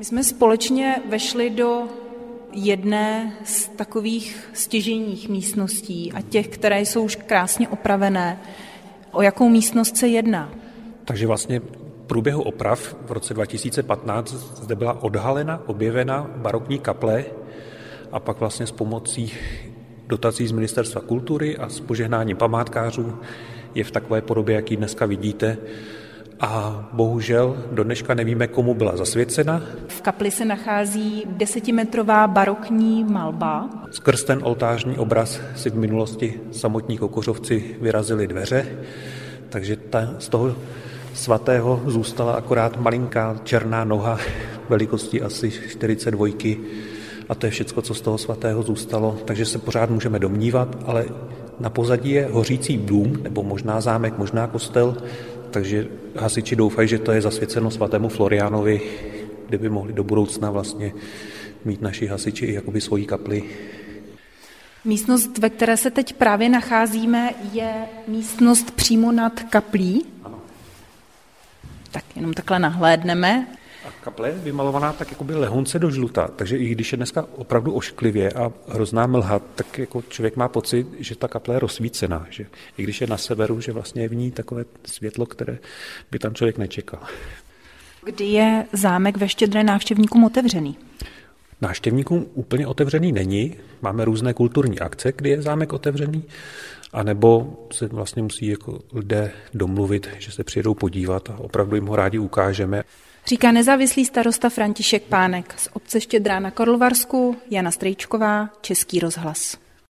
My jsme společně vešli do jedné z takových stěžejních místností a těch, které jsou už krásně opravené. O jakou místnost se jedná? Takže vlastně v průběhu oprav v roce 2015 zde byla odhalena, objevena barokní kaple a pak vlastně s pomocí dotací z Ministerstva kultury a s požehnáním památkářů je v takové podobě, jaký dneska vidíte, a bohužel do dneška nevíme, komu byla zasvěcena. V kapli se nachází desetimetrová barokní malba. Skrz ten oltářní obraz si v minulosti samotní kokořovci vyrazili dveře, takže ta, z toho svatého zůstala akorát malinká černá noha velikosti asi 42 a to je všechno, co z toho svatého zůstalo, takže se pořád můžeme domnívat, ale na pozadí je hořící dům, nebo možná zámek, možná kostel, takže hasiči doufají, že to je zasvěceno svatému Florianovi, kde by mohli do budoucna vlastně mít naši hasiči i jakoby svoji kapli. Místnost, ve které se teď právě nacházíme, je místnost přímo nad kaplí. Ano. Tak jenom takhle nahlédneme. A kaple je vymalovaná tak jako by lehonce do žluta, takže i když je dneska opravdu ošklivě a hrozná mlha, tak jako člověk má pocit, že ta kaple je rozsvícená, že i když je na severu, že vlastně je v ní takové světlo, které by tam člověk nečekal. Kdy je zámek ve štědré návštěvníkům otevřený? Návštěvníkům úplně otevřený není. Máme různé kulturní akce, kdy je zámek otevřený, anebo se vlastně musí jako lidé domluvit, že se přijedou podívat a opravdu jim ho rádi ukážeme. Říká nezávislý starosta František Pánek z obce Štědrá na Karlovarsku, Jana Strejčková, Český rozhlas.